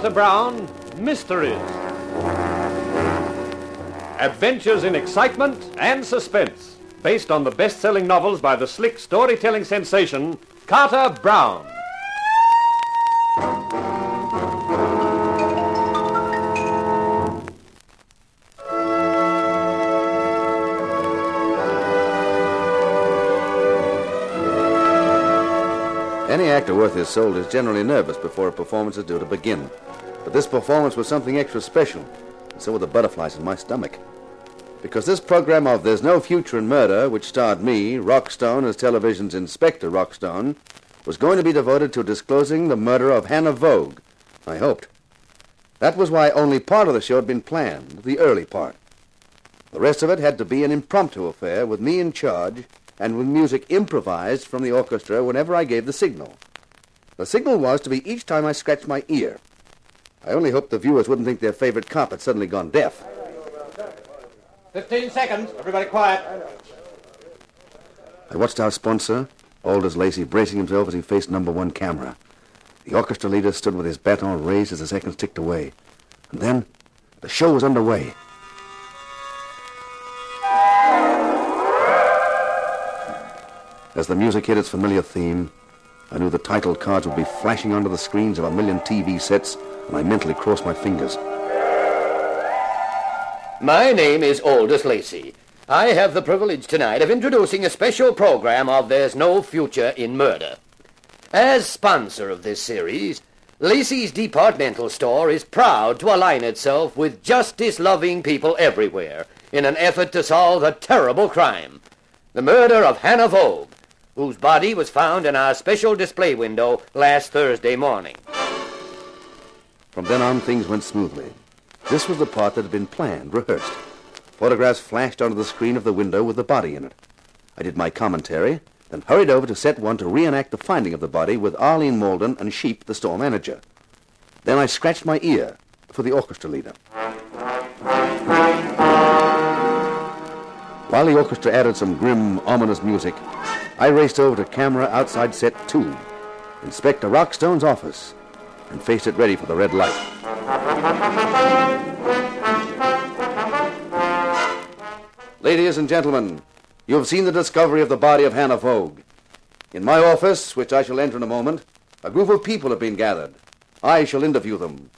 Carter Brown Mysteries. Adventures in excitement and suspense, based on the best selling novels by the slick storytelling sensation, Carter Brown. Any actor worth his salt is generally nervous before a performance is due to begin. But this performance was something extra special, and so were the butterflies in my stomach. Because this program of There's No Future in Murder, which starred me, Rockstone, as television's Inspector Rockstone, was going to be devoted to disclosing the murder of Hannah Vogue. I hoped. That was why only part of the show had been planned, the early part. The rest of it had to be an impromptu affair with me in charge and with music improvised from the orchestra whenever I gave the signal. The signal was to be each time I scratched my ear. I only hope the viewers wouldn't think their favorite cop had suddenly gone deaf. Fifteen seconds. Everybody quiet. I watched our sponsor, Aldous Lacey, bracing himself as he faced number one camera. The orchestra leader stood with his baton raised as the seconds ticked away. And then the show was underway. As the music hit its familiar theme, I knew the title cards would be flashing onto the screens of a million TV sets, and I mentally crossed my fingers. My name is Aldous Lacey. I have the privilege tonight of introducing a special program of There's No Future in Murder. As sponsor of this series, Lacey's Departmental Store is proud to align itself with justice-loving people everywhere in an effort to solve a terrible crime, the murder of Hannah Vogue, whose body was found in our special display window last Thursday morning. From then on, things went smoothly. This was the part that had been planned, rehearsed. Photographs flashed onto the screen of the window with the body in it. I did my commentary, then hurried over to set one to reenact the finding of the body with Arlene Malden and Sheep, the store manager. Then I scratched my ear for the orchestra leader. While the orchestra added some grim, ominous music, I raced over to camera outside set two, Inspector Rockstone's office, and faced it ready for the red light. Ladies and gentlemen, you have seen the discovery of the body of Hannah Vogue. In my office, which I shall enter in a moment, a group of people have been gathered. I shall interview them.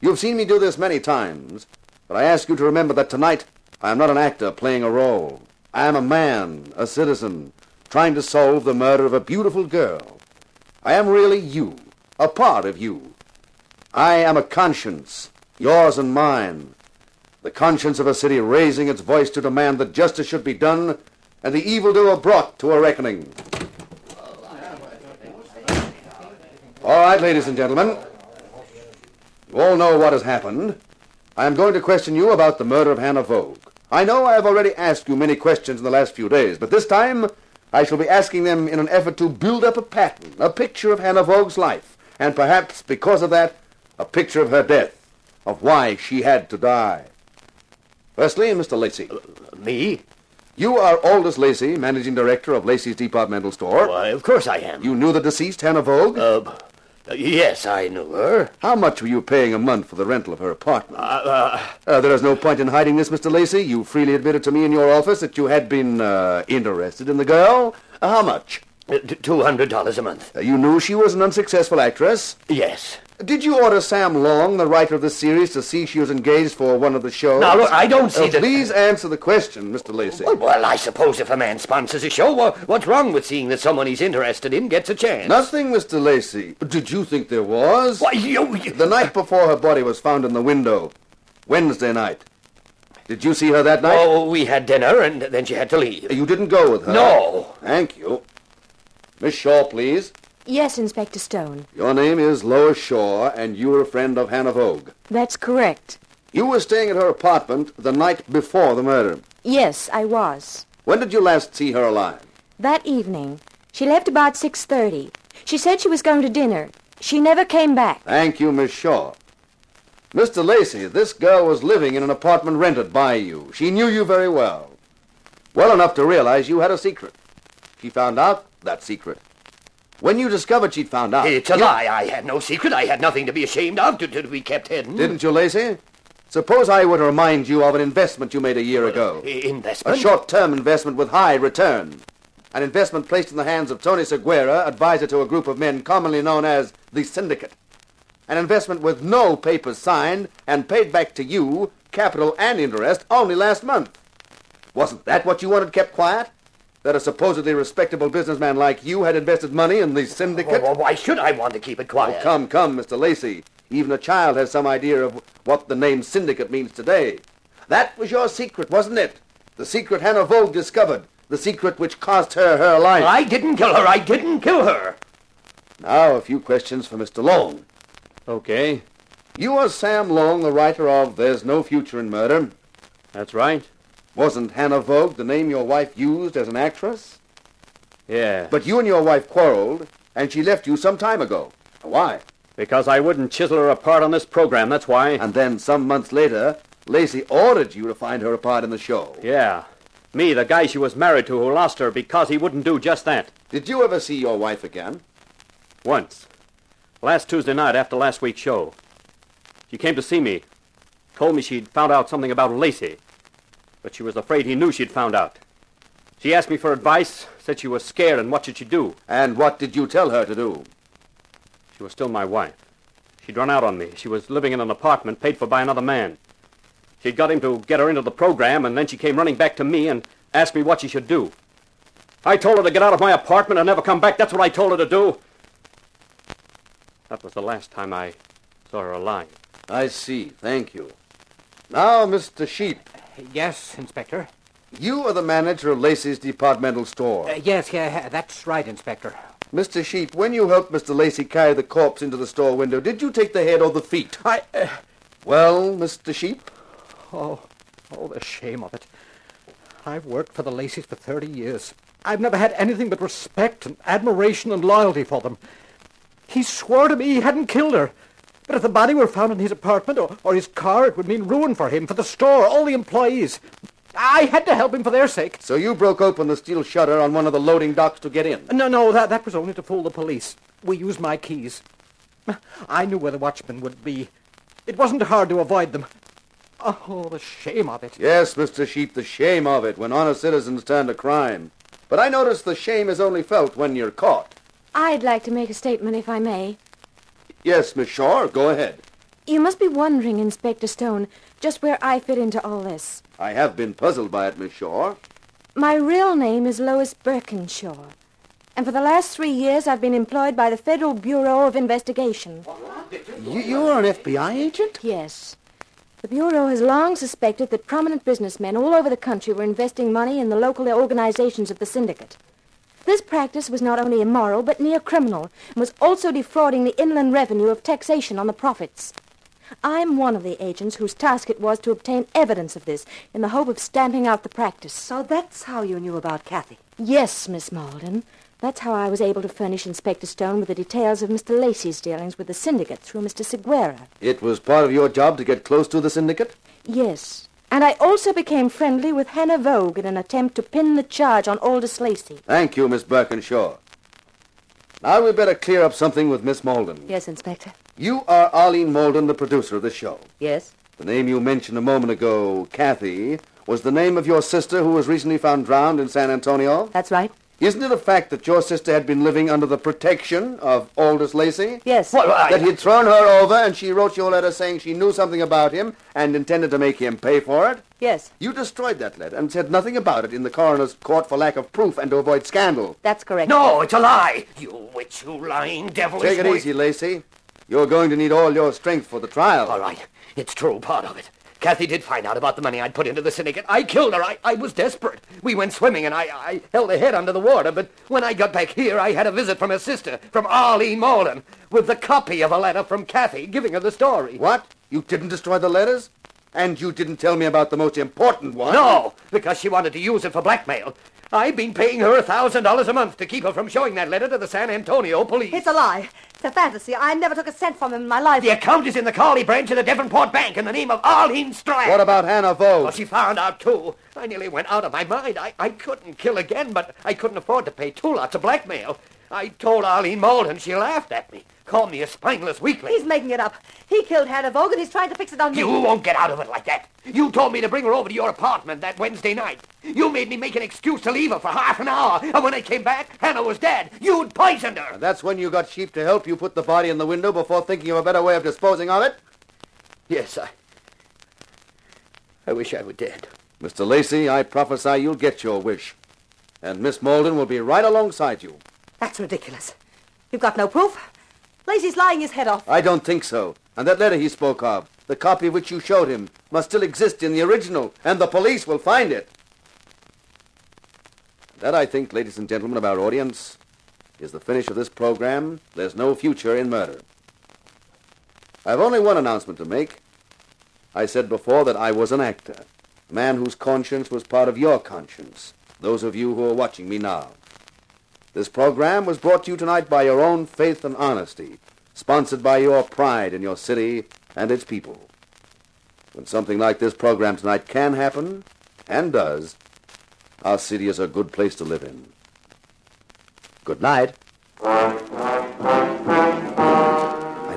You have seen me do this many times, but I ask you to remember that tonight I am not an actor playing a role. I am a man, a citizen, trying to solve the murder of a beautiful girl. I am really you, a part of you. I am a conscience, yours and mine. The conscience of a city raising its voice to demand that justice should be done and the evildoer brought to a reckoning. All right, ladies and gentlemen. You all know what has happened. I am going to question you about the murder of Hannah Vogue. I know I have already asked you many questions in the last few days, but this time I shall be asking them in an effort to build up a pattern, a picture of Hannah Vogue's life, and perhaps, because of that, a picture of her death, of why she had to die. Firstly, Mr. Lacey. Me? You are Aldous Lacey, managing director of Lacey's Departmental Store. Why, of course I am. You knew the deceased, Hannah Vogue? Uh, yes, I knew her. How much were you paying a month for the rental of her apartment? Uh, Uh, there is no point in hiding this, Mr. Lacey. You freely admitted to me in your office that you had been uh, interested in the girl. Uh, how much? uh, two hundred dollars a month. Uh, you knew she was an unsuccessful actress. Yes. Did you order Sam Long, the writer of this series, to see she was engaged for one of the shows? Now, look, I don't see Uh, that. Please answer the question, Mr. Lacey. Well, well, I suppose if a man sponsors a show, wha- what's wrong with seeing that someone he's interested in gets a chance? Nothing, Mr. Lacey. Did you think there was? Why, you, you The night before her body was found in the window, Wednesday night. Did you see her that night? Oh, we had dinner, and then she had to leave. You didn't go with her? No. Thank you. Miss Shaw, please. Yes, Inspector Stone. Your name is Lois Shaw, and you are a friend of Hannah Vogue. That's correct. You were staying at her apartment the night before the murder. Yes, I was. When did you last see her alive? That evening. She left about 6.30. She said she was going to dinner. She never came back. Thank you, Miss Shaw. Mr. Lacey, this girl was living in an apartment rented by you. She knew you very well. Well enough to realize you had a secret. She found out that secret. When you discovered she'd found out... It's a lie. I had no secret. I had nothing to be ashamed of to, to be kept hidden. Didn't you, Lacey? Suppose I were to remind you of an investment you made a year ago. Uh, a Investment? A short-term investment with high return. An investment placed in the hands of Tony Seguera, advisor to a group of men commonly known as the Syndicate. An investment with no papers signed and paid back to you, capital and interest, only last month. Wasn't that what you wanted kept quiet? That a supposedly respectable businessman like you had invested money in the Syndicate? Well, why should I want to keep it quiet? Oh, come, come, Mr. Lacey. Even a child has some idea of what the name syndicate means today. That was your secret, wasn't it? The secret Hannah Vogue discovered. The secret which cost her her life. I didn't kill her. I didn't kill her. Now, a few questions for Mr. Long. Okay, You are Sam Long, the writer of There's No Future in Murder. that's right. Wasn't Hannah Vogue the name your wife used as an actress? Yeah. But you and your wife quarreled, and she left you some time ago. Why? Because I wouldn't chisel her apart on this program, that's why. And then, some months later, Lacey ordered you to find her a part in the show. Yeah. Me, the guy she was married to who lost her because he wouldn't do just that. Did you ever see your wife again? Once. Last Tuesday night after last week's show. She came to see me. Told me she'd found out something about Lacey. But she was afraid he knew she'd found out. She asked me for advice, said she was scared, and what should she do? And what did you tell her to do? She was still my wife. She'd run out on me. She was living in an apartment paid for by another man. She'd got him to get her into the program, and then she came running back to me and asked me what she should do. I told her to get out of my apartment and never come back. That's what I told her to do. That was the last time I saw her alive. I see. Thank you. Now, Mr. Sheep, Yes, Inspector. you are the manager of Lacey's departmental store. Uh, yes, yeah, that's right, Inspector. Mr. Sheep, when you helped Mr. Lacey carry the corpse into the store window, did you take the head or the feet? I. Uh, Well, Mr. Sheep, oh, oh, the shame of it. I've worked for the Lacys for 30 years. I've never had anything but respect and admiration and loyalty for them. He swore to me he hadn't killed her. But if the body were found in his apartment or, or his car, it would mean ruin for him, for the store, all the employees. I had to help him for their sake. so you broke open the steel shutter on one of the loading docks to get in. No, no, that, that was only to fool the police. We used my keys. I knew where the watchmen would be. It wasn't hard to avoid them. Oh, the shame of it. Yes, Mr. Sheep, the shame of it when honest citizens turn to crime. But I notice the shame is only felt when you're caught. I'd like to make a statement, if I may. Yes, Miss Shaw, go ahead. You must be wondering, Inspector Stone, just where I fit into all this. I have been puzzled by it, Miss Shaw. My real name is Lois Birkinshaw. And for the last three years, I've been employed by the Federal Bureau of Investigation. You, you're an FBI agent? Yes. The Bureau has long suspected that prominent businessmen all over the country were investing money in the local organizations of the syndicate. This practice was not only immoral, but near criminal, and was also defrauding the inland revenue of taxation on the profits. I'm one of the agents whose task it was to obtain evidence of this in the hope of stamping out the practice. So that's how you knew about Kathy. Yes, Miss Malden. That's how I was able to furnish Inspector Stone with the details of Mr. Lacey's dealings with the syndicate through Mr. Seguera. It was part of your job to get close to the syndicate? Yes. And I also became friendly with Hannah Vogue in an attempt to pin the charge on Aldous Lacey. Thank you, Miss Birkinshaw. Now we better clear up something with Miss Malden. Yes, Inspector. You are Arlene Malden, the producer of the show. Yes. The name you mentioned a moment ago, Kathy, was the name of your sister who was recently found drowned in San Antonio? That's right. Isn't it a fact that your sister had been living under the protection of Aldous Lacey? Yes. Well, I- That he'd thrown her over and she wrote you a letter saying she knew something about him and intended to make him pay for it? Yes. You destroyed that letter and said nothing about it in the coroner's court for lack of proof and to avoid scandal. That's correct. No, it's a lie. You witch, you lying devil. Take it boy. easy, Lacey. You're going to need all your strength for the trial. All right. It's true, part of it. Kathy did find out about the money I'd put into the syndicate. I killed her. I, I was desperate. We went swimming, and I, I held her head under the water. But when I got back here, I had a visit from her sister, from Arlene Malden, with the copy of a letter from Kathy giving her the story. What? You didn't destroy the letters? And you didn't tell me about the most important one? No, because she wanted to use it for blackmail. I've been paying her a thousand dollars a month to keep her from showing that letter to the San Antonio police. It's a lie. It's a fantasy. I never took a cent from him in my life. The account is in the Carley branch of the Devonport Bank in the name of Arlene Strand. What about Hannah Vogue? Oh, well, she found out, too. I nearly went out of my mind. I, I couldn't kill again, but I couldn't afford to pay two lots of blackmail. I told Arlene Malden. She laughed at me. Called me a spineless weakling. He's making it up. He killed Hannah Vogan. He's trying to fix it on me. You won't get out of it like that. You told me to bring her over to your apartment that Wednesday night. You made me make an excuse to leave her for half an hour. And when I came back, Hannah was dead. You'd poisoned her. And that's when you got sheep to help you put the body in the window before thinking of a better way of disposing of it? Yes, I... I wish I were dead. Mr. Lacey, I prophesy you'll get your wish. And Miss Malden will be right alongside you. That's ridiculous. You've got no proof. Lacey's lying his head off. I don't think so. And that letter he spoke of, the copy which you showed him, must still exist in the original, and the police will find it. That, I think, ladies and gentlemen of our audience, is the finish of this program. There's no future in murder. I have only one announcement to make. I said before that I was an actor, a man whose conscience was part of your conscience, those of you who are watching me now. This program was brought to you tonight by your own faith and honesty, sponsored by your pride in your city and its people. When something like this program tonight can happen, and does, our city is a good place to live in. Good night. I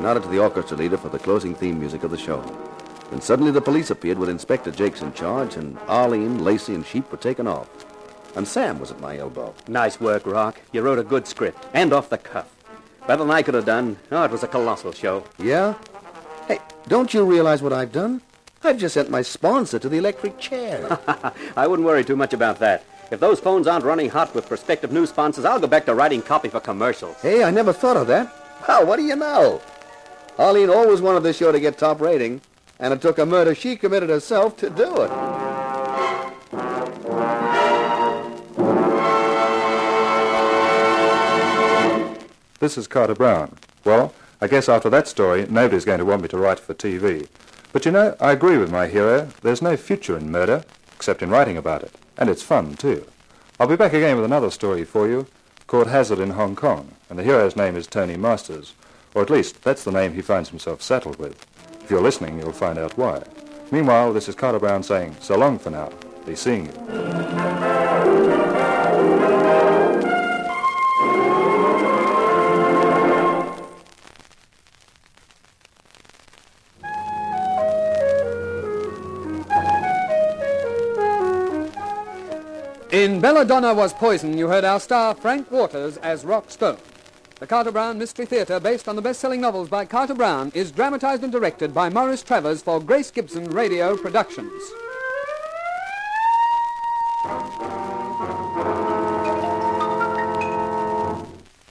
nodded to the orchestra leader for the closing theme music of the show. Then suddenly the police appeared with Inspector Jakes in charge, and Arlene, Lacey, and Sheep were taken off. And Sam was at my elbow. Nice work, Rock. You wrote a good script, and off the cuff. Better than I could have done. Oh, it was a colossal show. Yeah? Hey, don't you realize what I've done? I've just sent my sponsor to the electric chair. I wouldn't worry too much about that. If those phones aren't running hot with prospective new sponsors, I'll go back to writing copy for commercials. hey, I never thought of that. Well, what do you know? Arlene always wanted this show to get top rating, and it took a murder she committed herself to do it. This is Carter Brown. Well, I guess after that story, nobody's going to want me to write for TV. But you know, I agree with my hero. There's no future in murder, except in writing about it. And it's fun, too. I'll be back again with another story for you, called Hazard in Hong Kong, and the hero's name is Tony Masters. Or at least, that's the name he finds himself settled with. If you're listening, you'll find out why. Meanwhile, this is Carter Brown saying, so long for now. Be seeing you. In Belladonna Was Poison, you heard our star Frank Waters as Rock Stone. The Carter Brown Mystery Theater, based on the best-selling novels by Carter Brown, is dramatized and directed by Morris Travers for Grace Gibson Radio Productions.